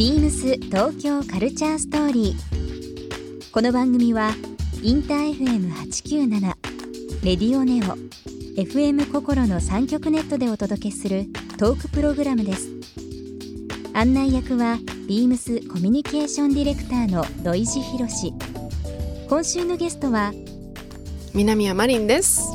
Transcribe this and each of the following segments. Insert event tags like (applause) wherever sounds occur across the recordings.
ビームス東京カルチャーストーリー。この番組はインター FM897 レディオネオ FM 心の三極ネットでお届けするトークプログラムです。案内役はビームスコミュニケーションディレクターの土井博志。今週のゲストは南谷マリンです。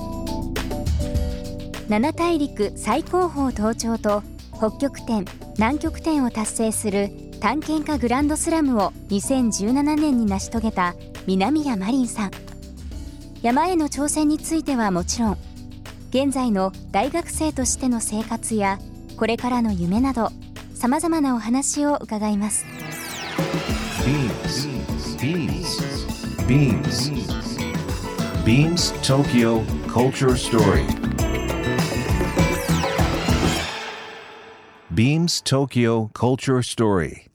七大陸最高峰登頂と北極点南極点を達成する探検家グランドスラムを2017年に成し遂げた南谷マリンさん。山への挑戦についてはもちろん現在の大学生としての生活やこれからの夢などさまざまなお話を伺います。BeamsBeamsBeamsTokyo Culture Story. Beams Tokyo Culture Story.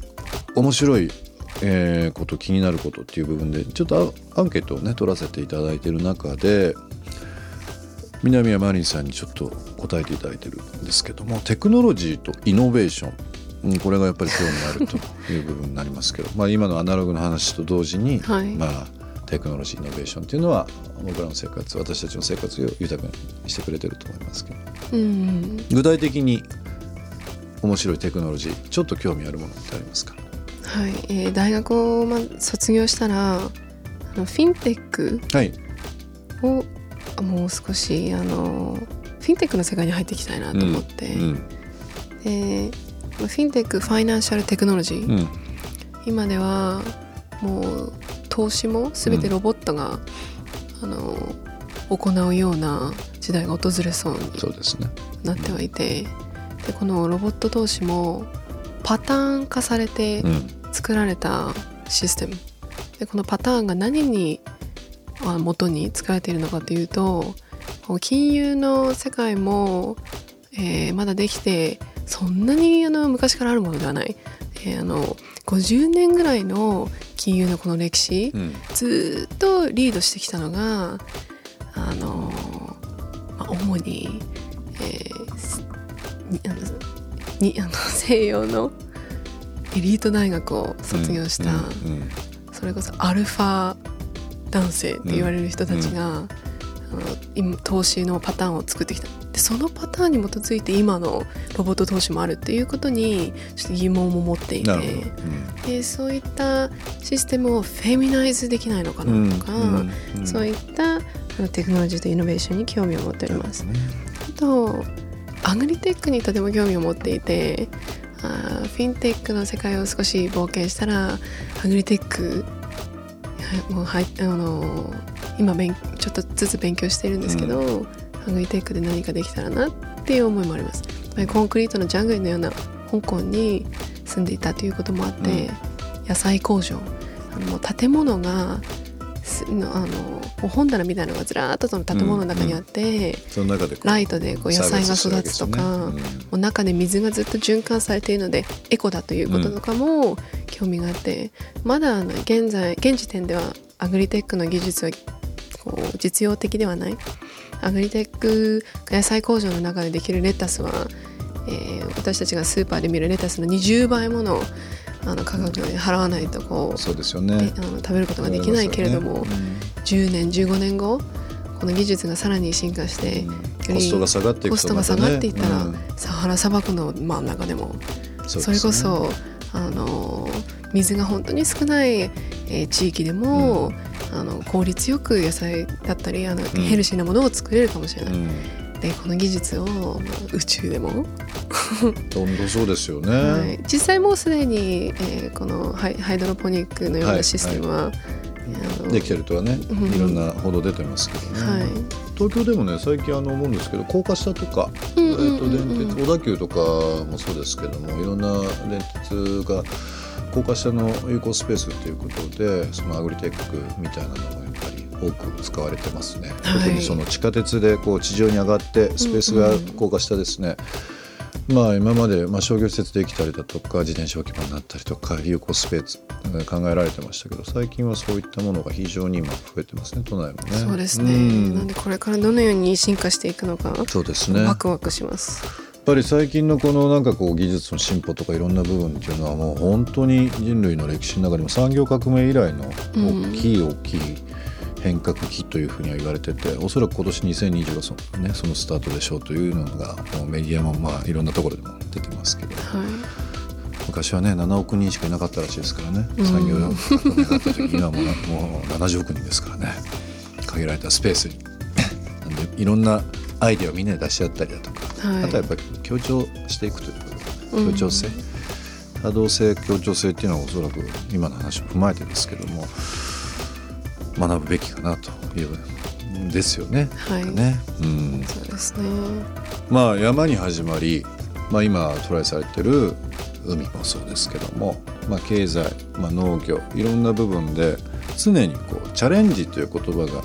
面白い、えー、こと気になることっていう部分でちょっとアンケートをね取らせていただいている中で南谷マリンさんにちょっと答えていただいてるんですけどもテクノロジーとイノベーション、うん、これがやっぱり興味あるという部分になりますけど、まあ、今のアナログの話と同時に、はい、まあテクノロジーイノベーションっていうのは僕らの生活私たちの生活を豊かにしてくれてると思いますけど、うん、具体的に面白いテクノロジーちょっと興味あるものってありますか？はい、えー、大学を、ま、卒業したらあのフィンテックを、はい、もう少しあのフィンテックの世界に入っていきたいなと思って、うん。うん、でフィンテック financial technology、うん、今ではもう投資も全てロボットが、あの行うような時代が訪れそうになってはいて。でこのロボット投資もパターン化されて作られたシステム、でこのパターンが何に元に作られているのかというと金融の世界も、えー、まだできてそんなにあの昔からあるものではない、えー、あの50年ぐらいの金融のこの歴史、うん、ずっとリードしてきたのがあの、まあ、主に、えー、にあの西洋のエリート大学を卒業した、うんうんうん、それこそアルファ男性って言われる人たちが、投資のパターンを作ってきた。でそのパターンに基づいて今のロボット投資もあるっていうことにちょっと疑問も持っていて、うん、でそういったシステムを feminize できないのかなとか、うん、そういったテクノロジーとイノベーションに興味を持っております。あとアグリテックにとても興味を持っていてあフィンテックの世界を少し冒険したらアグリテックもうはいあの今勉ちょっとずつ勉強してるんですけど、うん、アグリテックで何かできたらなっていう思いもあります。コンクリートのジャングルのような香港に住んでいたということもあって、うん、野菜工場あの建物がのあの本棚みたいなのがずらっとその建物の中にあって、その中でライトでこう野菜が育つとか、ね。うん、中で水がずっと循環されているのでエコだということとかも興味があって、まだあの現在現時点ではアグリテックの技術はこう実用的ではない。アグリテック野菜工場の中でできるレタスは、えー、私たちがスーパーで見るレタスの20倍ものあの価格で払わないとこうそうですよね。あの食べることができないけれども、ね。うん、10年15年後この技術がさらに進化して、うん、コストが下がっていくと、ね、コストが下がっていったら、うん、サハラ砂漠の真ん中でもそ、ね,、れこそあの水が本当に少ない、えー、地域でも、あの効率よく野菜だったりあの、ヘルシーなものを作れるかもしれない。でこの技術を、まあ、宇宙でも。本当そうですよね、はい、実際もうすでに、えー、このハイハイドロポニックのようなシステムは、はいはい、できてるとはね、いろんな報道出てますけどね、はい、東京でもね最近あの思うんですけど高架下とか、えー、と電鉄小田急とかもそうですけどもいろんな電鉄が高架下の有効スペースということでそのアグリテックみたいなのがやっぱり多く使われてますね、はい、特にその地下鉄でこう地上に上がってスペースが高架下ですね、うんうんまあ、今まで、まあ、商業施設できたりだとか自転車置き場になったりとか有効スペース考えられてましたけど最近はそういったものが非常に今増えてますね都内もね。そうですね、うん、なんでこれからどのように進化していくのかそうですね。ワクワクします。やっぱり最近のこのなんかこう技術の進歩とかいろんな部分っていうのはもう本当に人類の歴史の中でも産業革命以来の大きい大きい、変革期というふうには言われてておそらく今年2020がそ,、ね、そのスタートでしょうというのがもうメディアもまあいろんなところでも出てますけど、はい、昔はね7億人しかいなかったらしいですからね、うん、産業革命があった時にはもうもう70億人ですからね。限られたスペースに。なんでいろんなアイデアをみんなで出し合ったりだとか、はい、あとはやっぱり強調していくという協調性、うん、多動性協調性っていうのはおそらく今の話を踏まえてですけども学ぶべきかなというですよね。はい。ね、うん。そうですね。まあ山に始まり、まあ今トライされてる海もそうですけども、まあ経済、まあ農業いろんな部分で常にこうチャレンジという言葉が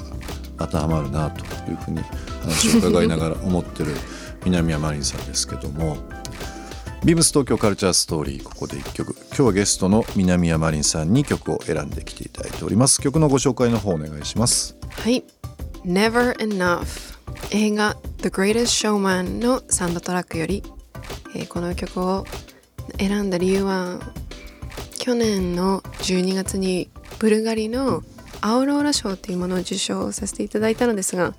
当てはまるなというふうに話を伺いながら思ってる南山マリンさんですけども。ビームス東京カルチャーストーリーここで1曲。今日はゲストの南山凛さんに曲を選んできていただいております。曲のご紹介の方お願いします。はい。Never Enough 映画 The Greatest Showman のサンドトラックより、えー、この曲を選んだ理由は去年の12月にブルガリのアウローラ賞というものを受賞させていただいたのですが、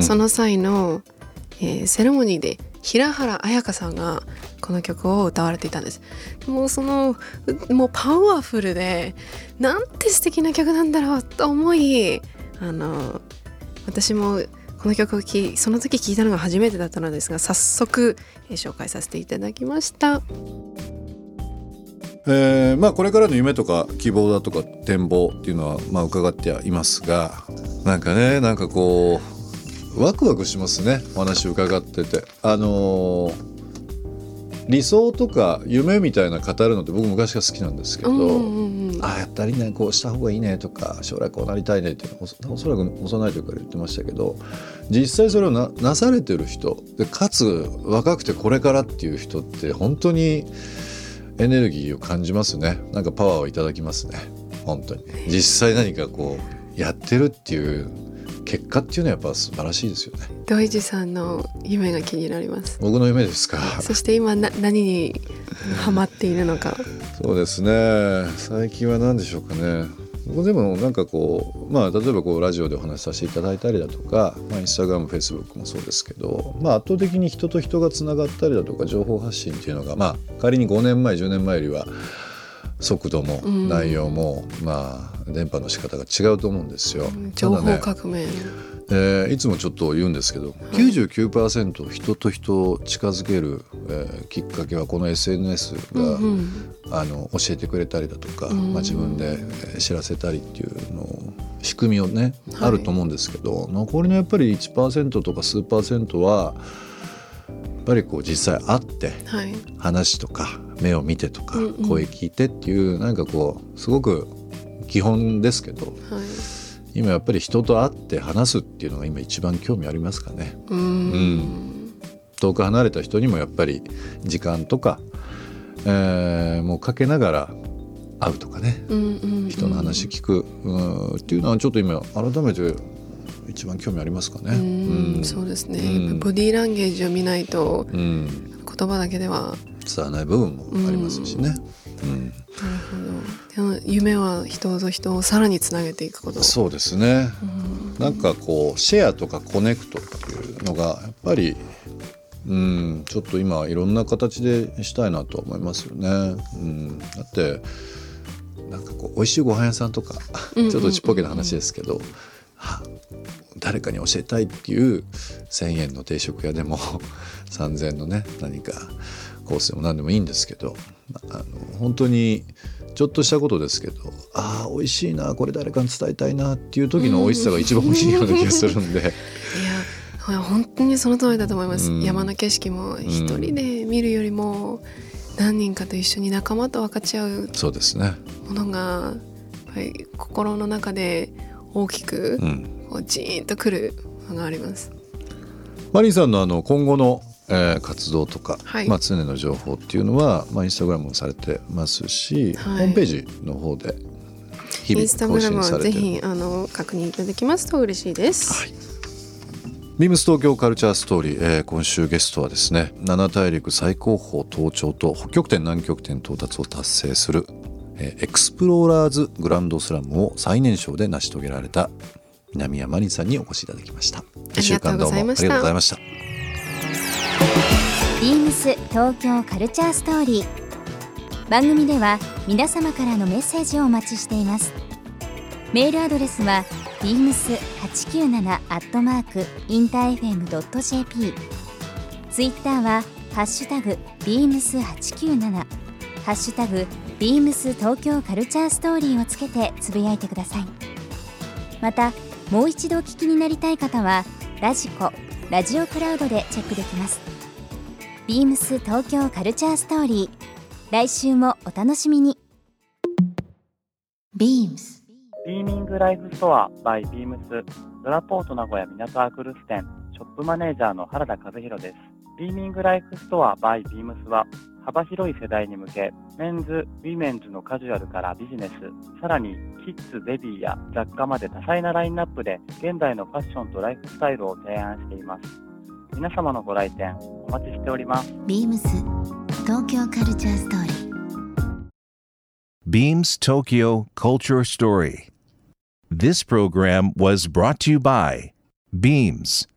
その際の、えー、セレモニーで平原綾香さんがこの曲を歌われていたんですもうそのもうパワフルでなんて素敵な曲なんだろうと思いあの私もこの曲をきその時聴いたのが初めてだったのですが早速、え、紹介させていただきました。えーまあ、これからの夢とか希望だとか展望っていうのは、まあ、伺ってはいますがなんかねなんかこうワクワクしますねお話伺ってて。あのー理想とか夢みたいな語るのって僕昔から好きなんですけど、ああやったらいいねこうした方がいいねとか将来こうなりたいねっていうのおそらく幼い時から言ってましたけど実際それをななされてる人でかつ若くてこれからっていう人って本当にエネルギーを感じますね。なんかパワーをいただきますね。本当に。実際何かこうやってるっていう結果っていうのはやっぱ素晴らしいですよね。土井地さんの夢が気になります。僕の夢ですか。そして今な何にハマっているのか。そうですね。最近は何でしょうかね。僕でもなんかこうまあ例えばこうラジオでお話しさせていただいたりだとか、まあ、インスタグラムフェイスブックもそうですけど、まあ、圧倒的に人と人がつながったりだとか情報発信っていうのがまあ仮に5年前10年前よりは速度も内容も、うん、まあ電波の仕方が違うと思うんですよ。情報革命、ね、えー、いつもちょっと言うんですけど、はい、99%人と人を近づける、えー、きっかけはこの SNS が、うんうん、あの教えてくれたりだとか、うん。うん、まあ、自分で知らせたりっていうのを仕組みをね、はい、あると思うんですけど残りのやっぱり1%とか数パーセントはやっぱりこう実際会って話とか、はい目を見てとか声聞いてっていうなんかこうすごく基本ですけど、はい、今やっぱり人と会って話すっていうのが今一番興味ありますかね。うん、うん、遠く離れた人にもやっぱり時間とか、えー、もうかけながら会うとかね、うんうんうん、人の話聞くうんっていうのはちょっと今改めて一番興味ありますかね。うん、そうですね、うん、ボディーランゲージを見ないと、うん、言葉だけでは伝わらない部分もありますしね。うん、なるほど。でも夢は人と人をさらにつなげていくこと。そうですね。うん、なんかこうシェアとかコネクトっていうのがやっぱりうんちょっと今いろんな形でしたいなと思いますよね。うん、だってなんかこう美味しいご飯屋さんとかちょっとちっぽけな話ですけど、は誰かに教えたいっていう1,000円の定食屋でも (laughs) 3,000円のね何かコースでも何でもいいんですけどあの本当にちょっとしたことですけどああ美味しいなこれ誰かに伝えたいなっていう時の美味しさが一番美味しいような気がするんで。(laughs) いや本当にその通りだと思います、うん、山の景色も一人で見るよりも何人かと一緒に仲間と分かち合うそうですね。ものがやっぱり心の中で大きく、こうジーンとくるのがあります。マリンさんのあの今後のえー、活動とか、はい、まあ、常の情報っていうのは、まあ、インスタグラムもされてますし、はい、ホームページの方で日々更新されてインスタグラムはぜひあの確認いただきますと嬉しいです。はいビームス東京カルチャーストーリー、えー、今週ゲストはですね七大陸最高峰登頂と北極点南極点到達を達成する、えー、エクスプローラーズグランドスラムを最年少で成し遂げられた南山里さんにお越しいただきました。1週間どうもありがとうございました。ビームス東京カルチャーストーリー。番組では皆様からのメッセージをお待ちしています。メールアドレスは beams897 アットマークインター FM.jp ツイッターはハッシュタグ beams897 ハッシュタグ beams 東京カルチャーストーリーをつけてつぶやいてください。またもう一度お聞きになりたい方はラジコラジオクラウドでチェックできます。ビームス東京カルチャーストーリー。来週もお楽しみに。ビームス。ビーミングライフストア by ビームス。ららぽーと名古屋港アクルス店ショップマネージャーの原田和弘です。ビーミングライフストア by ビームスは幅広い世代に向けメンズ、ウィメンズのカジュアルからビジネスさらにキッズ、ベビーや雑貨まで多彩なラインナップで現代のファッションとライフスタイルを提案しています。皆様のご来店お待ちしております。ビームス東京カルチャーストーリー。Beams Tokyo Culture Story. This program was brought to you by Beams